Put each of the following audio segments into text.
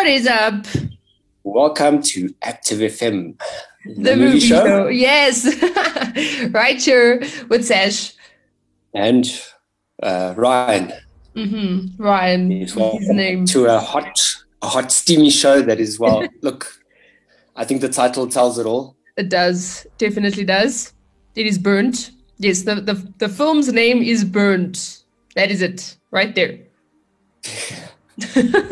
What is up? Welcome to Active FM, The, movie, show. Yes. right here with Sash. and uh, Ryan. Mm-hmm. Ryan. Is His name. to a hot, a hot, steamy show that is well. look, I think the title tells it all. It does. Definitely does. It is burnt. Yes, the, the, the film's name is burnt. That is it. Right there.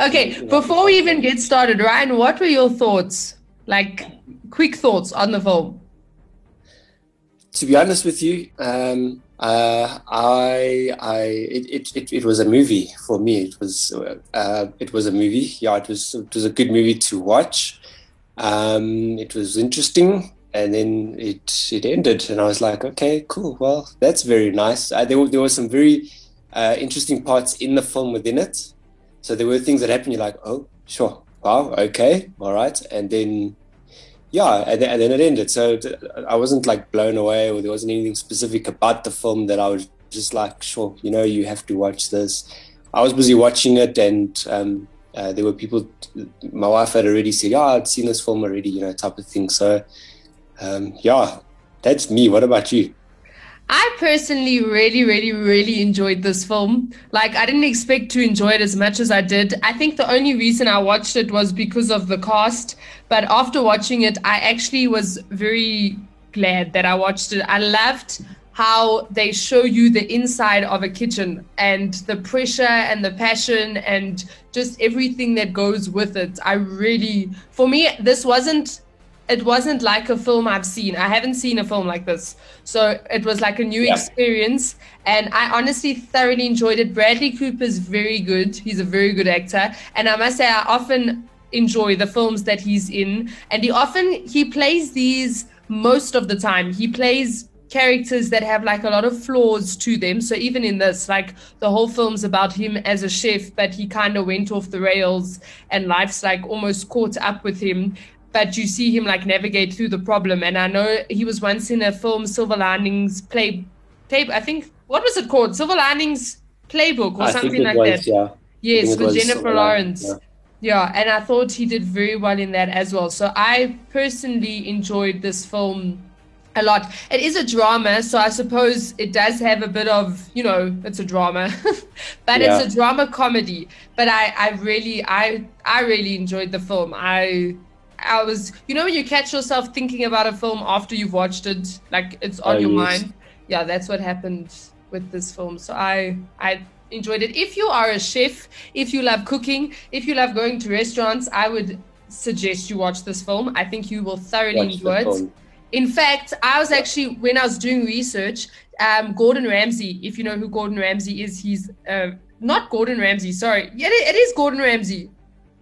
okay, before we even get started, Ryan, what were your thoughts? Like quick thoughts on the film. To be honest with you, um, uh, I, I, it, it, it, was a movie for me. It was, uh, it was a movie. Yeah, it was, it was a good movie to watch. Um, it was interesting, and then it, it ended, and I was like, okay, cool. Well, that's very nice. Uh, there, there were some very uh, interesting parts in the film within it. So there were things that happened. You're like, oh, sure, wow, okay, all right, and then yeah, and then, and then it ended. So I wasn't like blown away, or there wasn't anything specific about the film that I was just like, sure, you know, you have to watch this. I was busy watching it, and um, uh, there were people. My wife had already said, "Yeah, I'd seen this film already," you know, type of thing. So, um, yeah, that's me. What about you? I personally really, really, really enjoyed this film. Like, I didn't expect to enjoy it as much as I did. I think the only reason I watched it was because of the cast. But after watching it, I actually was very glad that I watched it. I loved how they show you the inside of a kitchen and the pressure and the passion and just everything that goes with it. I really, for me, this wasn't it wasn't like a film I've seen. I haven't seen a film like this. So it was like a new Yeah. experience. And I honestly thoroughly enjoyed it. Bradley Cooper's very good. He's a very good actor. And I must say, I often enjoy the films that he's in. And he often, he plays these most of the time. He plays characters that have like a lot of flaws to them. So even in this, like the whole film's about him as a chef, but he kind of went off the rails and life's like almost caught up with him. But you see him like navigate through the problem. And I know he was once in a film, Silver Linings Play, play I think, what was it called? Silver Linings Playbook or I something like was, that. yeah. Yes, with Jennifer Lawrence. yeah. Yeah, and I thought he did very well in that as well. So I personally enjoyed this film a lot. It is a drama, so I suppose it does have a bit of, you know, it's a drama, but Yeah. it's a drama comedy. But I, I really, I, I really enjoyed the film. I, I was, you know, when you catch yourself thinking about a film after you've watched it, like it's on Oh, your yes. mind. Yeah, that's what happened with this film. So I, I enjoyed it. If you are a chef, if you love cooking, if you love going to restaurants, I would suggest you watch this film. I think you will thoroughly Watch enjoy it. film. In fact, I was actually when I was doing research, um, Gordon Ramsay. If you know who Gordon Ramsay is, he's uh, not Gordon Ramsay. Sorry, yeah, it, it is Gordon Ramsay.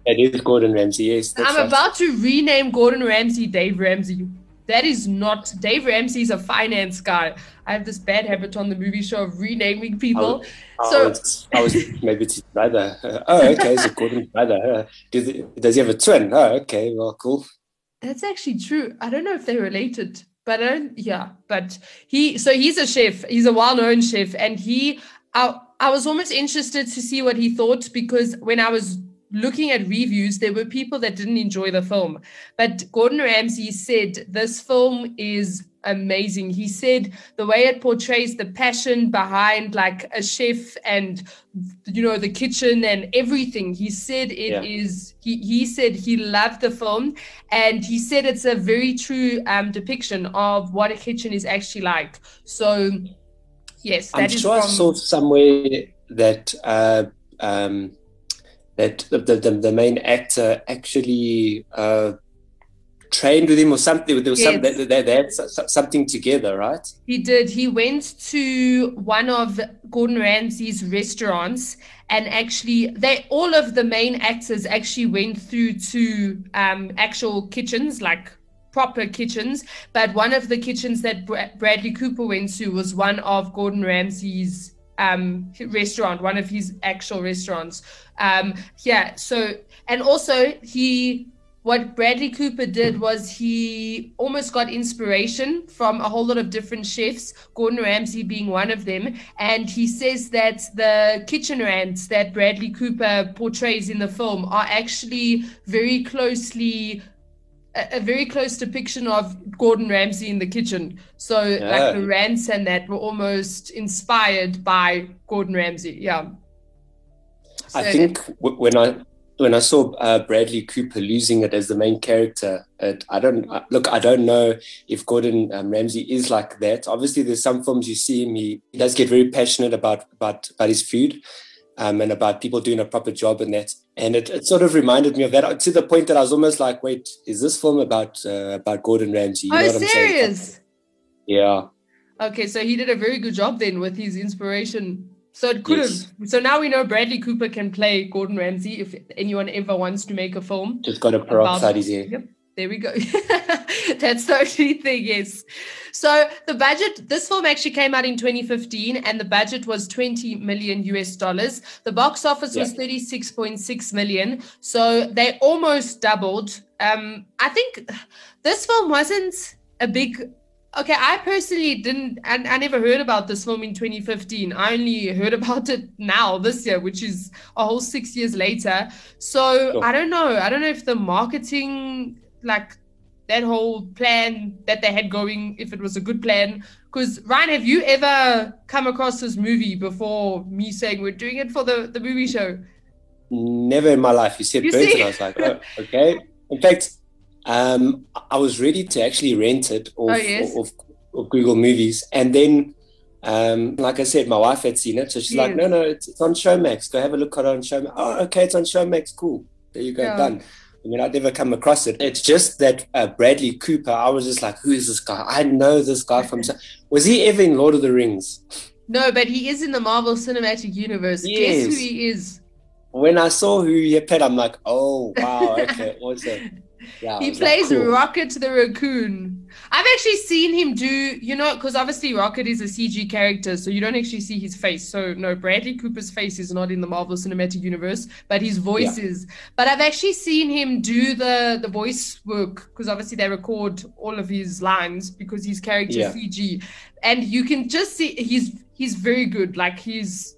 It is Gordon Ramsay. Yes, I'm right. about to rename Gordon Ramsay Dave Ramsey. That is not Dave Ramsey's a finance guy. I have this bad habit on the movie show of renaming people. I so was, I was maybe it's his brother. Uh, oh, okay, it's a Gordon's brother. Uh, does, he, does he have a twin? Oh, okay, well, cool. That's actually true. I don't know if they're related, but I don't, yeah, but he, so he's a chef, he's a well known chef, and he, I, I was almost interested to see what he thought because when I was looking at reviews, there were people that didn't enjoy the film. But Gordon Ramsay said this film is amazing. He said the way it portrays the passion behind like a chef and you know the kitchen and everything. He said it is. Yeah. he he said he loved the film and he said it's a very true um depiction of what a kitchen is actually like. So yes, I'm that is sure I from saw somewhere that uh, um, that the, the the main actor actually uh, trained with him or something. There was some, they, they, they had something together, right? He did. He went to one of Gordon Ramsay's restaurants, and actually, they all of the main actors actually went through to um, actual kitchens, like proper kitchens. But one of the kitchens that Bra- Bradley Cooper went to was one of Gordon Ramsay's um, restaurant, one of his actual restaurants. Um, yeah. So, and also he what Bradley Cooper did was he almost got inspiration from a whole lot of different chefs, Gordon Ramsay being one of them. And he says that the kitchen rants that Bradley Cooper portrays in the film are actually very closely. A, a very close depiction of Gordon Ramsay in the kitchen. So, Yeah. like the rants and that were almost inspired by Gordon Ramsay. Yeah. I think w- when I when I saw uh, Bradley Cooper losing it as the main character, it, I don't I- look. I don't know if Gordon um, Ramsay is like that. Obviously, there's some films you see him. He, he does get very passionate about about about his food. Um, and about people doing a proper job and that, and it, it sort of reminded me of that to the point that I was almost like, "Wait, is this film about uh, about Gordon Ramsay?" You know oh, what I'm saying? serious? Yeah, Okay, so he did a very good job then with his inspiration. So it could Yes. have. So now we know Bradley Cooper can play Gordon Ramsay if anyone ever wants to make a film. just got a peroxide his hair. Yep, there we go. That's the only thing, yes. So the budget, this film actually came out in 2015 and the budget was 20 million US dollars. The box office was 36.6 million. So they almost doubled. Um, I think this film wasn't a big Okay, I personally didn't, and I never heard about this film in 2015. I only heard about it now, this year, which is a whole six years later. So Sure. I don't know. I don't know if the marketing, like that whole plan that they had going, if it was a good plan. Because Ryan, have you ever come across this movie before me saying we're doing it for the, the movie show? Never in my life. You said You see? and I was like, oh, okay. In fact, um, I was ready to actually rent it off, Oh, yes. off, off Google Movies, and then, um, like I said, my wife had seen it, so she's like, no, no, it's, it's on Showmax. Go have a look at it on Showmax. Oh, okay, it's on Showmax. Cool. There you go, Yeah. done. I mean, I'd never come across it. It's just that uh, Bradley Cooper. I was just like, who is this guy? I know this guy from. Was he ever in Lord of the Rings? No, but he is in the Marvel Cinematic Universe. Guess who he is? When I saw who he played, I'm like, oh wow, okay, awesome. Yeah, He plays cool. Rocket the raccoon. I've actually seen him do, you know, because obviously Rocket is a CG character, so you don't actually see his face. So no, Bradley Cooper's face is not in the Marvel Cinematic Universe, but his voice is. But I've actually seen him do the the voice work because obviously they record all of his lines because his character Yeah. CG, and you can just see he's he's very good. Like he's.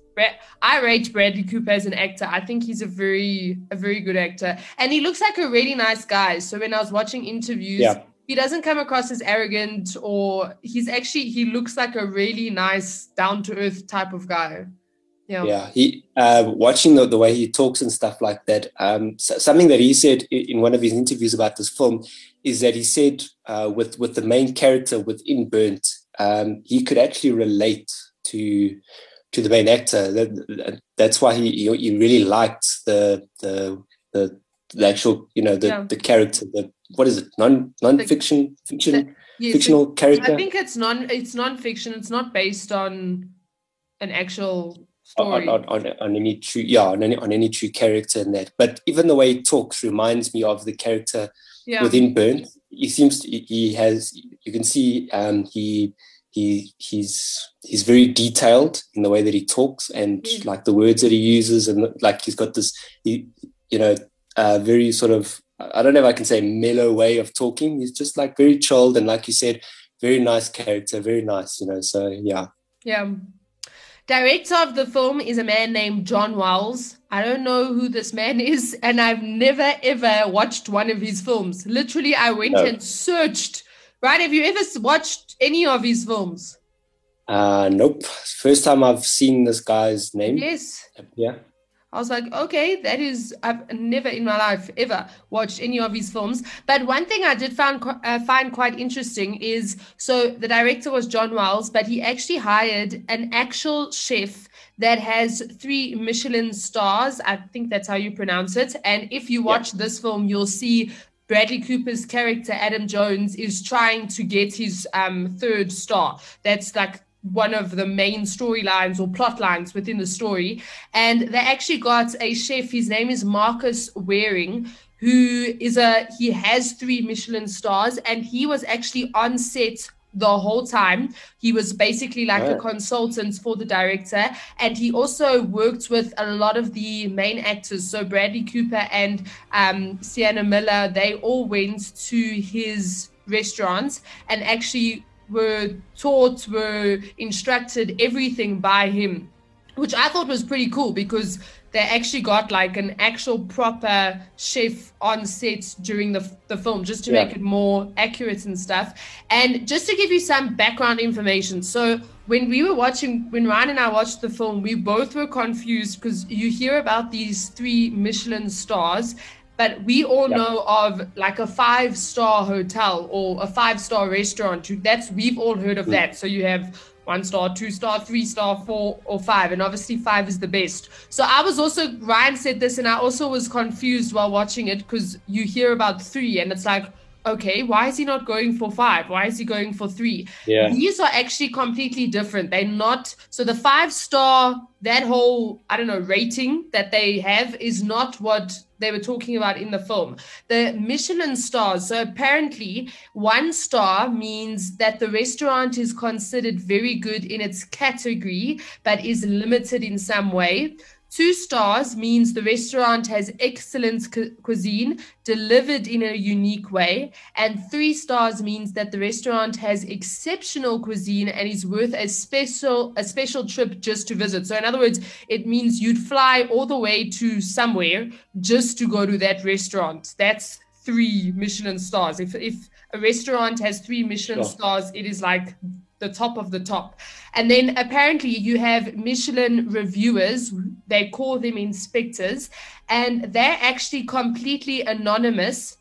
I rate Bradley Cooper as an actor. I think he's a very a very good actor, and he looks like a really nice guy. So when I was watching interviews, Yeah. he doesn't come across as arrogant, or he's actually he looks like a really nice, down to earth type of guy. Yeah. Yeah, he uh, watching the, the way he talks and stuff like that. Um, so, something that he said in one of his interviews about this film is that he said uh, with with the main character within Burnt, um, he could actually relate to to the main actor. That, that's why he, he he really liked the the the, the actual you know the Yeah. the character. The what is it? Non non fiction fiction Yes, fictional character. I think it's non it's non-fiction. It's not based on an actual on, story. on, on, on any true yeah on any, on any true character in that but even the way he talks reminds me of the character yeah. within burn he seems to, he has you can see um he he he's he's very detailed in the way that he talks and Yeah. like the words that he uses and like he's got this he, you know uh very sort of i don't know if i can say mellow way of talking he's just like very chilled and like you said very nice character very nice you know so yeah Yeah. Director of the film is a man named John Wells. I don't know who this man is, and I've never ever watched one of his films. Literally, I went No. and searched. Right? Have you ever watched any of his films? uh nope first time i've seen this guy's name Yes. yeah I was like, okay, that is, I've never in my life ever watched any of his films. But one thing I did find, uh, find quite interesting is so the director was John Wells, but he actually hired an actual chef that has three Michelin stars. I think that's how you pronounce it. And if you watch this film, you'll see Bradley Cooper's character Adam Jones is trying to get his um, third star. That's like one of the main storylines or plot lines within the story. And they actually got a chef. His name is Marcus Wareing, who is a he has three Michelin stars, and he was actually on set the whole time. He was basically like a consultant for the director, and he also worked with a lot of the main actors. So Bradley Cooper and um, Sienna Miller, they all went to his restaurants and actually were taught, were instructed everything by him, which I thought was pretty cool because they actually got like an actual proper chef on set during the, the film just to yeah. make it more accurate and stuff. And just to give you some background information. So when we were watching, when Ryan and I watched the film, we both were confused because you hear about these three Michelin stars but we all yep. know of like a five star hotel or a five star restaurant. That's we've all heard of mm. that. So you have one star, two star, three star, four, or five. And obviously, five is the best. So I was also, Ryan said this, and I also was confused while watching it because you hear about three, and it's like, okay, why is he not going for five? Why is he going for three? Yeah. These are actually completely different. They're not, so the five star, that whole, I don't know, rating that they have is not what they were talking about in the film. The Michelin stars. So apparently, one star means that the restaurant is considered very good in its category, but is limited in some way. Two stars means the restaurant has excellent cu- cuisine delivered in a unique way. And three stars means that the restaurant has exceptional cuisine and is worth a special a special trip just to visit. So in other words, it means you'd fly all the way to somewhere just to go to that restaurant. That's three Michelin stars. If if a restaurant has three Michelin sure. stars, it is like the top of the top. And then apparently you have Michelin reviewers, they call them inspectors, and they're actually completely anonymous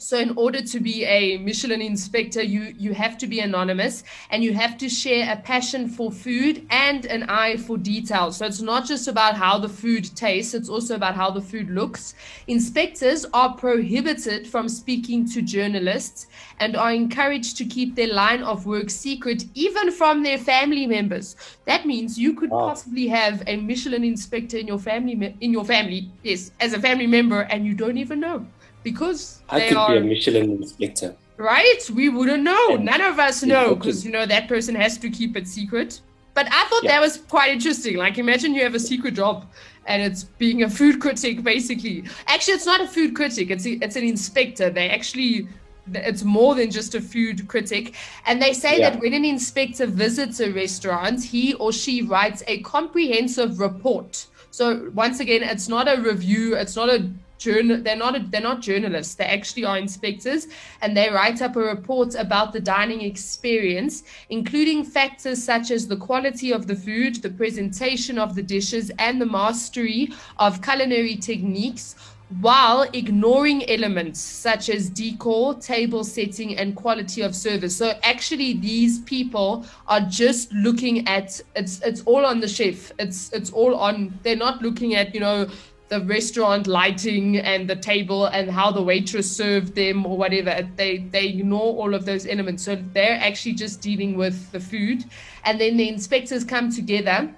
so in order to be a Michelin inspector, you you have to be anonymous and you have to share a passion for food and an eye for detail. So it's not just about how the food tastes, it's also about how the food looks. Inspectors are prohibited from speaking to journalists and are encouraged to keep their line of work secret even from their family members. That means you could wow. possibly have a Michelin inspector in your family in your family, yes, as a family member and you don't even know because I could are, be a Michelin inspector. Right? We wouldn't know. And None of us know because you know that person has to keep it secret. But I thought yeah. that was quite interesting. Like, imagine you have a secret job and it's being a food critic, basically. Actually, it's not a food critic. It's a, it's an inspector. They actually it's more than just a food critic. And they say yeah. that when an inspector visits a restaurant, he or she writes a comprehensive report. So once again, it's not a review. It's not a journal they're not a, they're not journalists they actually are inspectors and they write up a report about the dining experience including factors such as the quality of the food the presentation of the dishes and the mastery of culinary techniques while ignoring elements such as decor, table setting, and quality of service. So actually, these people are just looking at it's it's all on the chef. It's it's all on. They're not looking at you know the restaurant lighting and the table and how the waitress served them or whatever. They they ignore all of those elements. So they're actually just dealing with the food. And then the inspectors come together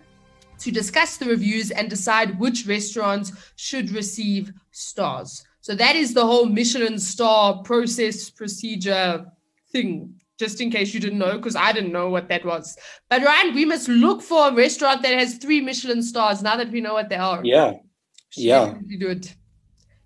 to discuss the reviews and decide which restaurants should receive stars. So that is the whole Michelin star process procedure thing just in case you didn't know, because I didn't know what that was. But Ryan, we must look for a restaurant that has three Michelin stars now that we know what they are. Yeah, yeah. do it.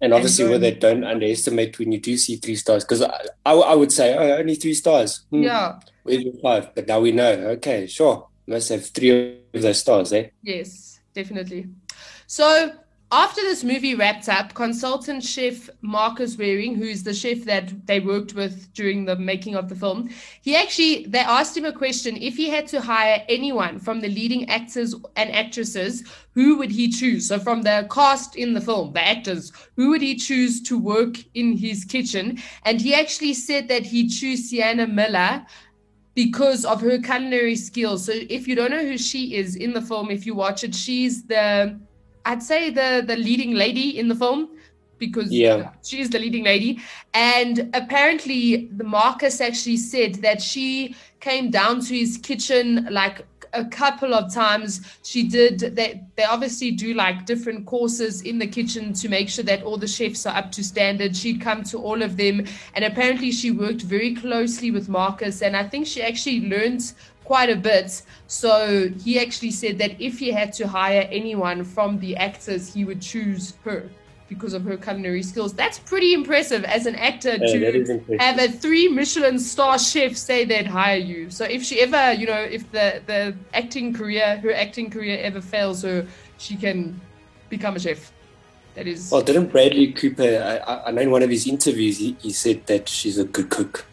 And obviously and, where they don't underestimate when you do see three stars because I, I, I, would say oh, only three stars. Hmm. yeah. Where's your five but now we know. Okay sure. Must have three of those stars eh? Yes definitely. So after this movie wrapped up, consultant chef Marcus Wareing, who's the chef that they worked with during the making of the film, he actually they asked him a question: if he had to hire anyone from the leading actors and actresses, who would he choose? So from the cast in the film, the actors, who would he choose to work in his kitchen? And he actually said that he'd choose Sienna Miller because of her culinary skills. So if you don't know who she is in the film, if you watch it, she's the I'd say the the leading lady in the film. because Yeah. she's the leading lady. And apparently, the Marcus actually said that she came down to his kitchen like a couple of times. She did they they obviously do like different courses in the kitchen to make sure that all the chefs are up to standard. She'd come to all of them, and apparently she worked very closely with Marcus, and I think she actually learned quite a bit. So he actually said that if he had to hire anyone from the actors, he would choose her because of her culinary skills. That's pretty impressive as an actor Yeah, to have a three Michelin star chef say they'd hire you. So if she ever, you know, if the the acting career, her acting career ever fails her, she can become a chef. That is Well, didn't Bradley Cooper? I, I- know in one of his interviews he, he said that she's a good cook.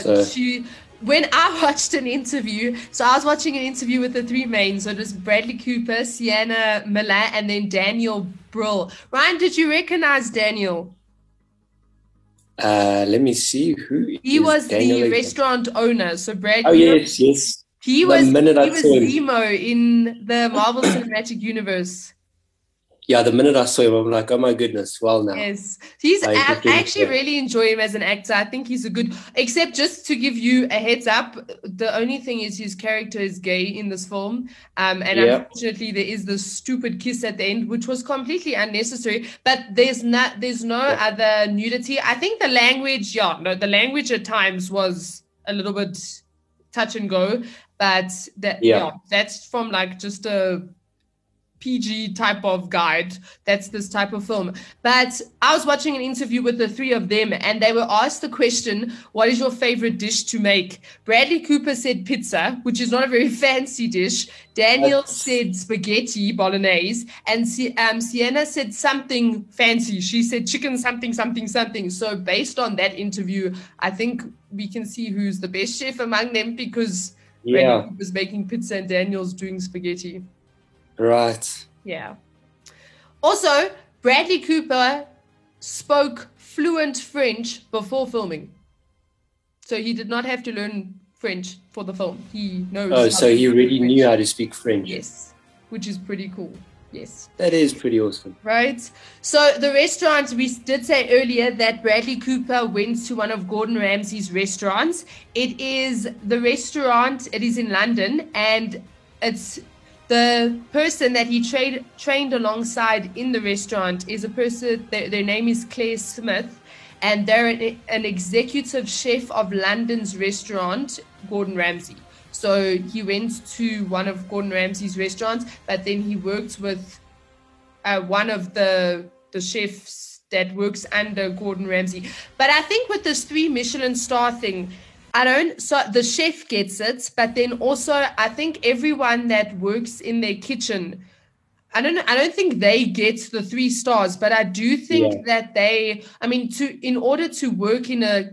So- she when I watched an interview, so I was watching an interview with the three mains. So it was Bradley Cooper, Sienna Miller, and then Daniel Brühl. Ryan, did you recognize Daniel? Uh, let me see who He is was Daniel the again? restaurant owner. So Brad, Oh yes, yes. he the was he was. Zemo in the Marvel Cinematic Universe. Yeah, the minute I saw him, I'm like, oh my goodness. Well, now. Yes, he's. I I, I actually really enjoy him as an actor. I think he's a good. Except just to give you a heads up, the only thing is his character is gay in this film, um, and Yeah. unfortunately there is this stupid kiss at the end, which was completely unnecessary. But there's not, there's no other nudity. I think the language, yeah, no, the language at times was a little bit touch and go, but that Yeah. yeah that's from like just a PG type of guide. That's this type of film. But I was watching an interview with the three of them, and they were asked the question, What is your favorite dish to make? Bradley Cooper said pizza, which is not a very fancy dish. Daniel That's- said spaghetti bolognese, and um, Sienna said something fancy. She said chicken something, something, something. So, based on that interview, I think we can see who's the best chef among them because Yeah, Bradley Cooper's making pizza and Daniel's doing spaghetti. Right. Yeah. Also, Bradley Cooper spoke fluent French before filming. So he did not have to learn French for the film. He knows. Oh, so he already French. knew how to speak French. Yes, which is pretty cool. Yes. That is pretty awesome. Right. So the restaurant, we did say earlier that Bradley Cooper went to one of Gordon Ramsay's restaurants. It is the restaurant, it is in London, and it's the person that he trained trained alongside in the restaurant is a person, their, their name is Clare Smyth, and they're an, an executive chef of London's restaurant, Gordon Ramsay. So he went to one of Gordon Ramsay's restaurants, but then he worked with uh, one of the the chefs that works under Gordon Ramsay. But I think with this three Michelin star thing, I don't. So the chef gets it, but then also I think everyone that works in their kitchen. I don't. I don't think they get the three stars, but I do think Yeah. that they. I mean, to in order to work in a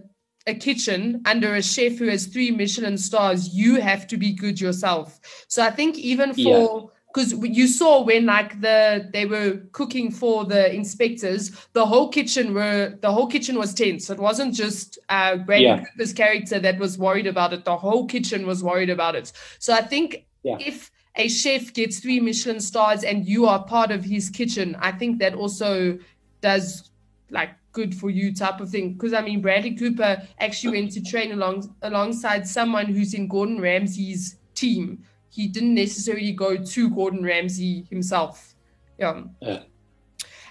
a kitchen under a chef who has three Michelin stars, you have to be good yourself. So I think even Yeah. Because you saw when like the they were cooking for the inspectors, the whole kitchen were the whole kitchen was tense. It wasn't just uh, Brady Yeah. Cooper's character that was worried about it. The whole kitchen was worried about it. So I think Yeah. if a chef gets three Michelin stars and you are part of his kitchen, I think that also does like good for you type of thing. Because I mean, Bradley Cooper actually went to train along alongside someone who's in Gordon Ramsay's team. He didn't necessarily go to Gordon Ramsay himself. Yeah. Yeah.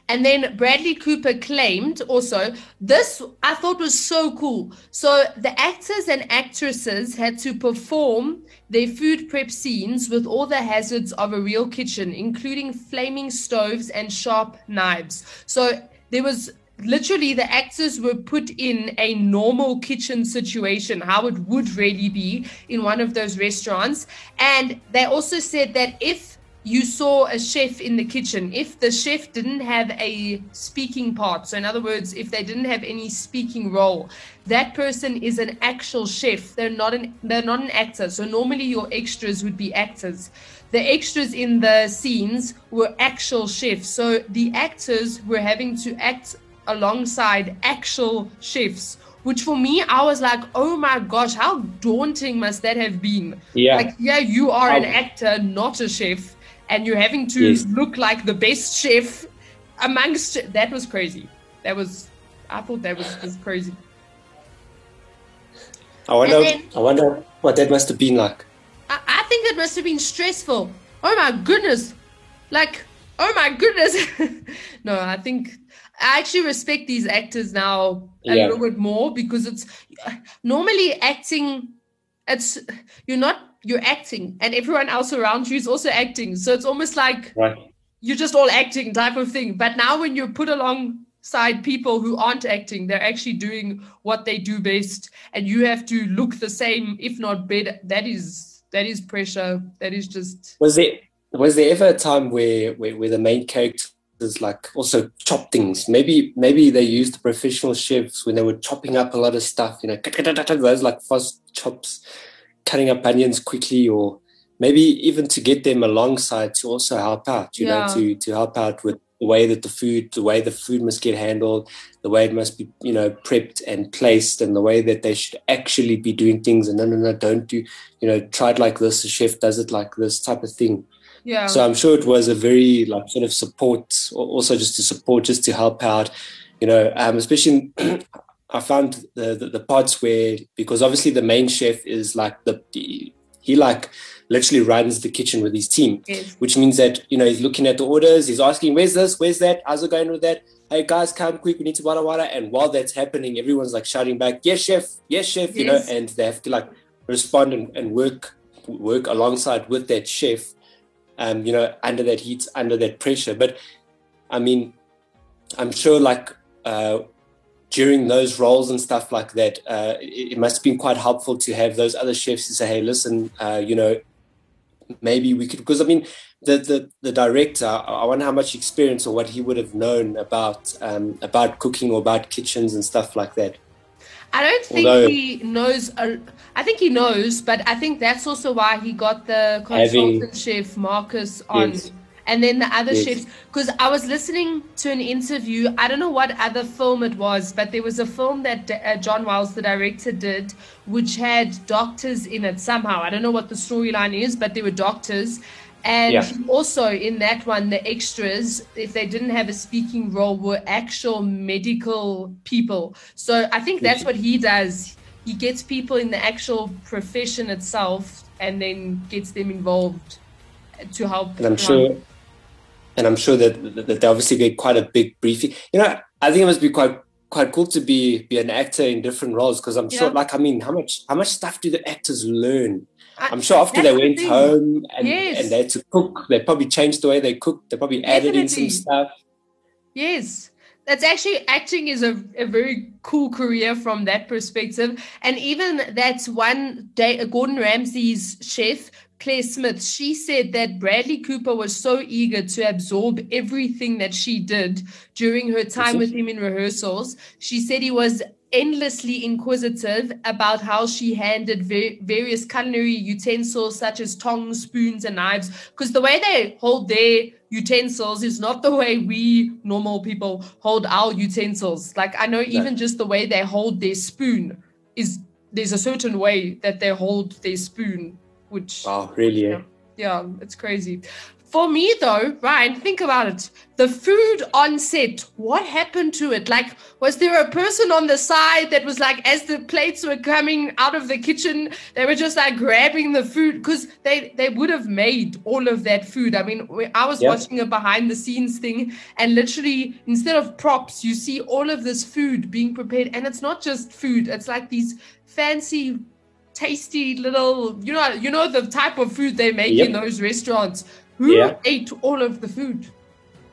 And then Bradley Cooper claimed also this I thought was so cool. So the actors and actresses had to perform their food prep scenes with all the hazards of a real kitchen, including flaming stoves and sharp knives. So there was literally the actors were put in a normal kitchen situation, how it would really be in one of those restaurants. And they also said that if you saw a chef in the kitchen, if the chef didn't have a speaking part, so in other words, if they didn't have any speaking role, that person is an actual chef. They're not an they're not an actor. So normally your extras would be actors. The extras in the scenes were actual chefs. So the actors were having to act alongside actual chefs which for me i was like oh my gosh how daunting must that have been Yeah. like yeah you are an Um, actor not a chef and you're having to Yes. look like the best chef amongst that was crazy. That was I thought that was just crazy. I wonder. then- I wonder what that must have been like. I, I think it must have been stressful. Oh my goodness. Like, oh my goodness. no, I think I actually respect these actors now a Yeah. little bit more because it's normally acting, it's you're not you're acting and everyone else around you is also acting. So it's almost like Right. you're just all acting type of thing. But now when you're put alongside people who aren't acting, they're actually doing what they do best, and you have to look the same, if not better. That is that is pressure. That is just Was there was there ever a time where where, where the main characters like also chop things? Maybe maybe they used the professional chefs when they were chopping up a lot of stuff. You know, those like fast chops, cutting up onions quickly, or maybe even to get them alongside to also help out. You Yeah. know, to to help out with the way that the food, the way the food must get handled, the way it must be, you know, prepped and placed, and the way that they should actually be doing things. And no, no, no, don't do, you know, try it like this. The chef does it like this type of thing. Yeah. So I'm sure it was a very like sort of support, al- also just to support, just to help out, you know, um, especially. I found the, the the parts where because obviously the main chef is like the, the he like literally runs the kitchen with his team, Yes. which means that you know he's looking at the orders, he's asking where's this, where's that, how's it going with that? Hey guys, come quick, we need to wada wada. And while that's happening, everyone's like shouting back, yes chef, yes chef, you know, and they have to like respond and, and work work alongside with that chef um, you know, under that heat, under that pressure. But I mean, I'm sure like uh, during those roles and stuff like that, uh, it, it must have been quite helpful to have those other chefs to say, hey, listen, uh, you know, maybe we could, because I mean, the, the, the director, I wonder how much experience or what he would have known about um, about cooking or about kitchens and stuff like that. I don't think Although- he knows. A, I think he knows, but I think that's also why he got the Having- consultant chef Marcus on, Yes. and then the other Yes. chefs. Because I was listening to an interview. I don't know what other film it was, but there was a film that uh, John Wells, the director, did, which had doctors in it somehow. I don't know what the storyline is, but there were doctors. And Yeah. also in that one, the extras, if they didn't have a speaking role, were actual medical people. So I think that's what he does. He gets people in the actual profession itself and then gets them involved to help. and I'm sure, and I'm sure that, that that they obviously get quite a big briefing. You know, I think it must be quite quite cool to be be an actor in different roles because I'm sure, like, I mean, how much how much stuff do the actors learn? I'm sure after they the went thing. home and Yes. and they had to cook, they probably changed the way they cooked. They probably added in some stuff. Yes. That's actually acting is a, a very cool career from that perspective. And even that's one day Gordon Ramsay's chef, Clare Smyth, she said that Bradley Cooper was so eager to absorb everything that she did during her time with him in rehearsals. She said he was endlessly inquisitive about how she handled va- various culinary utensils such as tongs, spoons, and knives. Because the way they hold their utensils is not the way we normal people hold our utensils. Like I know even just the way they hold their spoon is there's a certain way that they hold their spoon, which Oh, really? eh? yeah, it's crazy. For me, though, Ryan, think about it. The food on set, what happened to it? Like, was there a person on the side that was like, as the plates were coming out of the kitchen, they were just like grabbing the food because they they would have made all of that food. I mean, I was Yeah. watching a behind the scenes thing, and literally, instead of props, you see all of this food being prepared, and it's not just food; it's like these fancy tasty little you know you know the type of food they make in those restaurants who Yeah. ate all of the food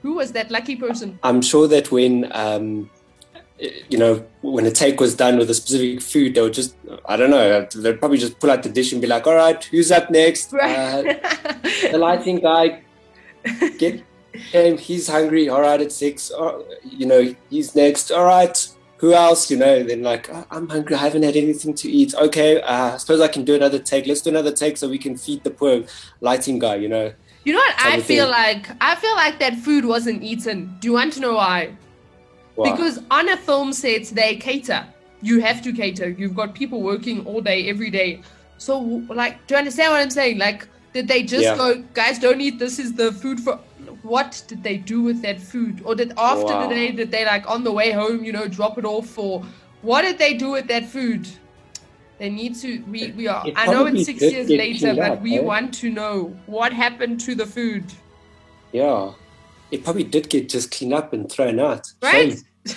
who was that lucky person I'm sure that when um, you know when a take was done with a specific food, they would just I don't know they'd probably just pull out the dish and be like, "All right, who's up next? Uh, the lighting guy, get him. He's hungry. All right, at six. Oh, you know, he's next. All right." Who else? You know, then like, "Oh, I'm hungry. I haven't had anything to eat. Okay, uh, I suppose I can do another take. Let's do another take so we can feed the poor lighting guy. You know, you know what i feel like i feel like that food wasn't eaten do you want to know why Wow. because on a film set they cater you have to cater you've got people working all day every day so like do you understand what i'm saying like did they just Yeah. go guys don't eat this is the food for what did they do with that food? Or did after Wow. the day did they like on the way home, you know, drop it off or what did they do with that food? They need to we, we are I know it's six years later, but up, we eh? want to know what happened to the food. Yeah. It probably did get just cleaned up and thrown out. Right?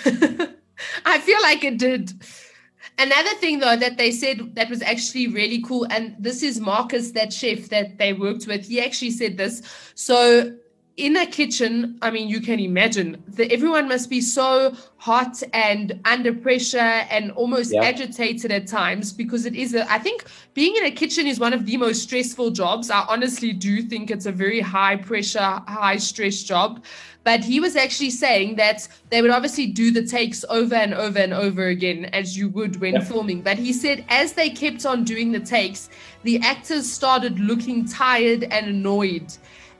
I feel like it did. Another thing though that they said that was actually really cool, and this is Marcus, that chef that they worked with. He actually said this. So in a kitchen, I mean, you can imagine that everyone must be so hot and under pressure and almost Yeah. agitated at times because it is a, I think being in a kitchen is one of the most stressful jobs. I honestly do think it's a very high pressure, high stress job. But he was actually saying that they would obviously do the takes over and over and over again, as you would when Yeah. filming. But he said as they kept on doing the takes, the actors started looking tired and annoyed.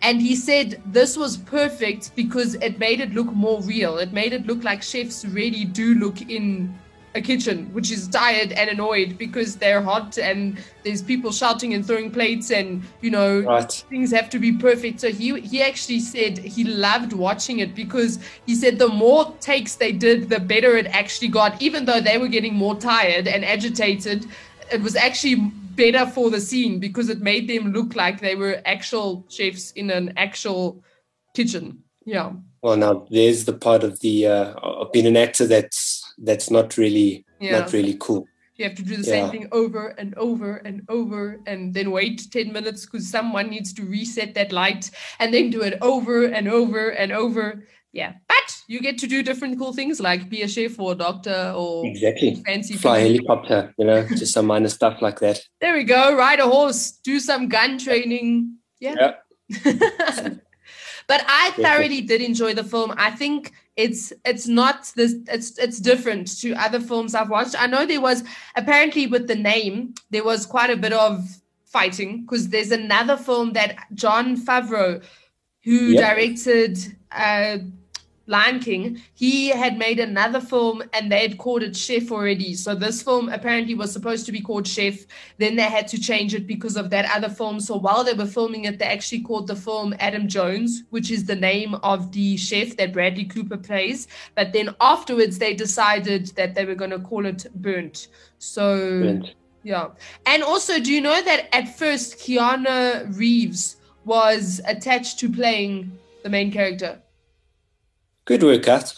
And he said this was perfect because it made it look more real. It made it look like chefs really do look in a kitchen, which is tired and annoyed because they're hot and there's people shouting and throwing plates and, you know, Right. things have to be perfect. So he he actually said he loved watching it because he said the more takes they did, the better it actually got. Even though they were getting more tired and agitated, it was actually better for the scene because it made them look like they were actual chefs in an actual kitchen. Yeah. Well, now there's the part of the uh, of being an actor that's that's not really Yeah. not really cool. You have to do the Yeah. same thing over and over and over and then wait 10 minutes because someone needs to reset that light and then do it over and over and over. Yeah. But you get to do different cool things like be a chef or a doctor or Exactly. fancy Fly helicopter, you know, just some minor stuff like that. There we go. Ride a horse, do some gun training. Yeah. but I thoroughly did enjoy the film. I think it's it's not this it's it's different to other films I've watched. I know there was apparently with the name there was quite a bit of fighting because there's another film that Jon Favreau who Yep. directed uh Lion King, he had made another film and they had called it Chef already. So this film apparently was supposed to be called Chef. Then they had to change it because of that other film. So while they were filming it, they actually called the film Adam Jones, which is the name of the chef that Bradley Cooper plays. But then afterwards, they decided that they were going to call it Burnt. So Brilliant. yeah. And also, do you know that at first Keanu Reeves was attached to playing the main character? Good workout.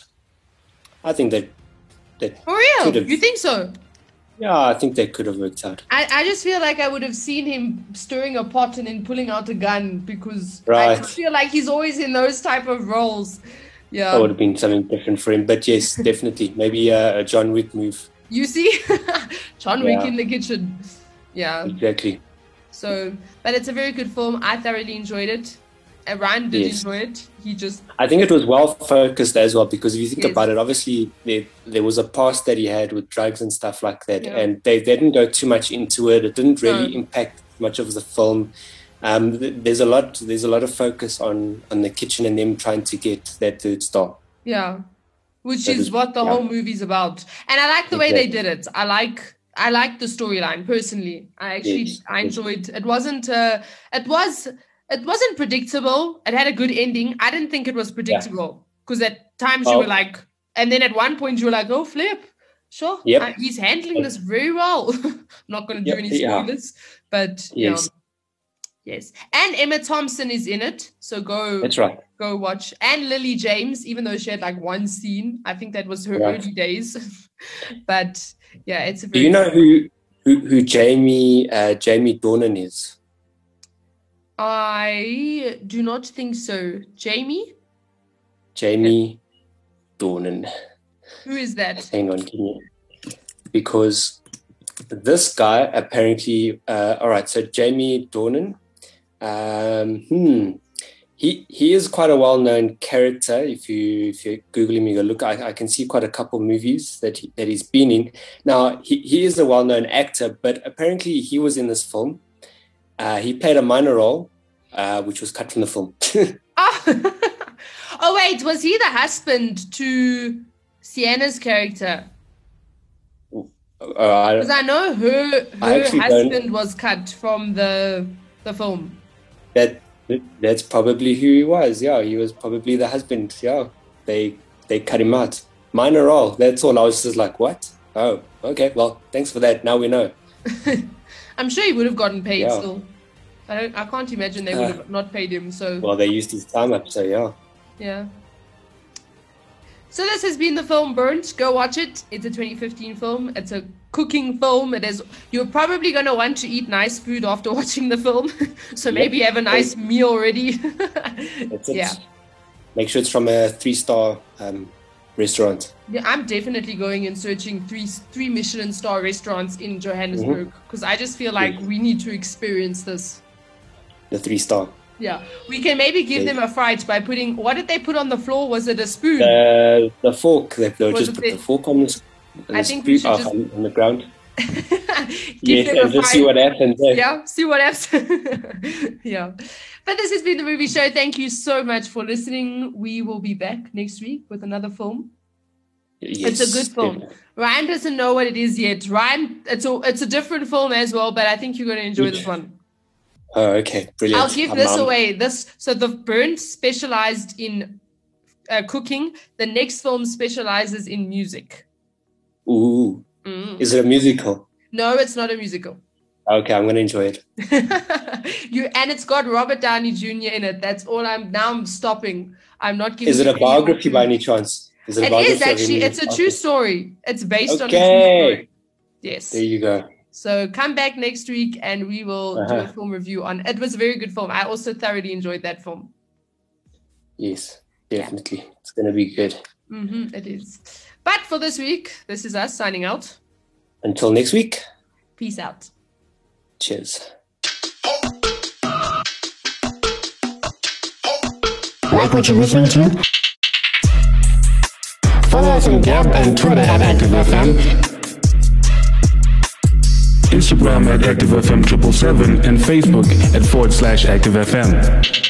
I think that that For real? You think so? yeah, I think they could have worked out. I, I just feel like I would have seen him stirring a pot and then pulling out a gun because I Right. just feel like he's always in those type of roles. Yeah. That would have been something different for him. But yes, definitely. Maybe uh, a John Wick move. You see? John Wick Yeah. in the kitchen. Yeah. Exactly. So, but it's a very good film. I thoroughly enjoyed it. Ryan did Yes. enjoy it. He just, I think it was well focused as well because if you think Yes. about it, obviously there, there was a past that he had with drugs and stuff like that, Yeah. and they, they didn't go too much into it. It didn't really No. impact much of the film. Um, there's a lot there's a lot of focus on on the kitchen and them trying to get that third star. yeah. Which That is what the yeah. whole movie's about. And I like the way they did it. I like I like the storyline personally. I actually Yes, I enjoyed it It wasn't uh it was it wasn't predictable. It had a good ending. I didn't think it was predictable because at times you Oh. were like and then at one point you were like, "Oh, flip." Sure. Yep. Uh, he's handling this very well. I'm not going to do Yep, any yeah. spoilers, but Yes. yeah. Yes. And Emma Thompson is in it. So go That's right. go watch. And Lily James, even though she had like one scene, I think that was her Right. early days. but yeah, it's a Do you know who who, who Jamie uh, Jamie Dornan is? I do not think so. Jamie? Jamie Dornan. Who is that? Hang on, give me because this guy apparently. Uh, all right, so Jamie Dornan. Um, hmm. He, he is quite a well-known character. If you if you're googling me, go look. I, I can see quite a couple of movies that he, that he's been in. Now he, he is a well-known actor, but apparently he was in this film. Uh, he played a minor role, uh, which was cut from the film. Oh. oh wait, was he the husband to Sienna's character? uh, I, Because I know her her actually don't- husband was cut from the the film. that That's probably who he was. Yeah, he was probably the husband. Yeah, they they cut him out. Minor role. That's all. I was just like, what? Oh, okay. Well, thanks for that. Now we know. I'm sure he would have gotten paid Yeah. still. I don't. I can't imagine they would have not paid him. So Well, they used his time up. So yeah. yeah. So this has been the film Burnt. Go watch it. It's a 2015 film. It's a cooking film. It is. You're probably gonna want to eat nice food after watching the film. so maybe have a nice meal ready. That's it. Yeah. Make sure it's from a three star um, restaurant. Yeah, I'm definitely going and searching three three Michelin star restaurants in Johannesburg Mm-hmm. because I just feel like we need to experience this. The three star. Yeah, we can maybe give Yeah. them a fright by putting what did they put on the floor? Was it a spoon? The the fork. They, they'll just put the- the fork on the, on I the think spoon- uh, just- on, on the ground. give yes, them a and just see what happens. eh? yeah, see what happens. yeah. But this has been the movie show. Thank you so much for listening. We will be back next week with another film. Yes, it's a good film. definitely. Ryan doesn't know what it is yet. Ryan, it's a it's a different film as well, but I think you're going to enjoy this one. Oh, okay, brilliant. I'll give Um, this um, away. This so the burnt specialized in uh, cooking. The next film specializes in music. Ooh, Mm. is it a musical? No, it's not a musical. Okay, I'm gonna enjoy it. you and it's got Robert Downey Jr. in it. That's all. I'm now. I'm stopping. I'm not giving. Is it a biography by any chance? Is it a It is actually. It's a true story. It's based on a true Okay. story. Yes. There you go. So come back next week and we will do a Uh-huh. film review on. It was a very good film. I also thoroughly enjoyed that film. Yes, definitely. It's gonna be good. hmm it is. But for this week, this is us signing out. Until next week. Peace out. Cheers. Like what you're listening to? Follow us on Gab and Twitter at ActiveFM. Instagram at ActiveFM777 and Facebook at forward slash ActiveFM.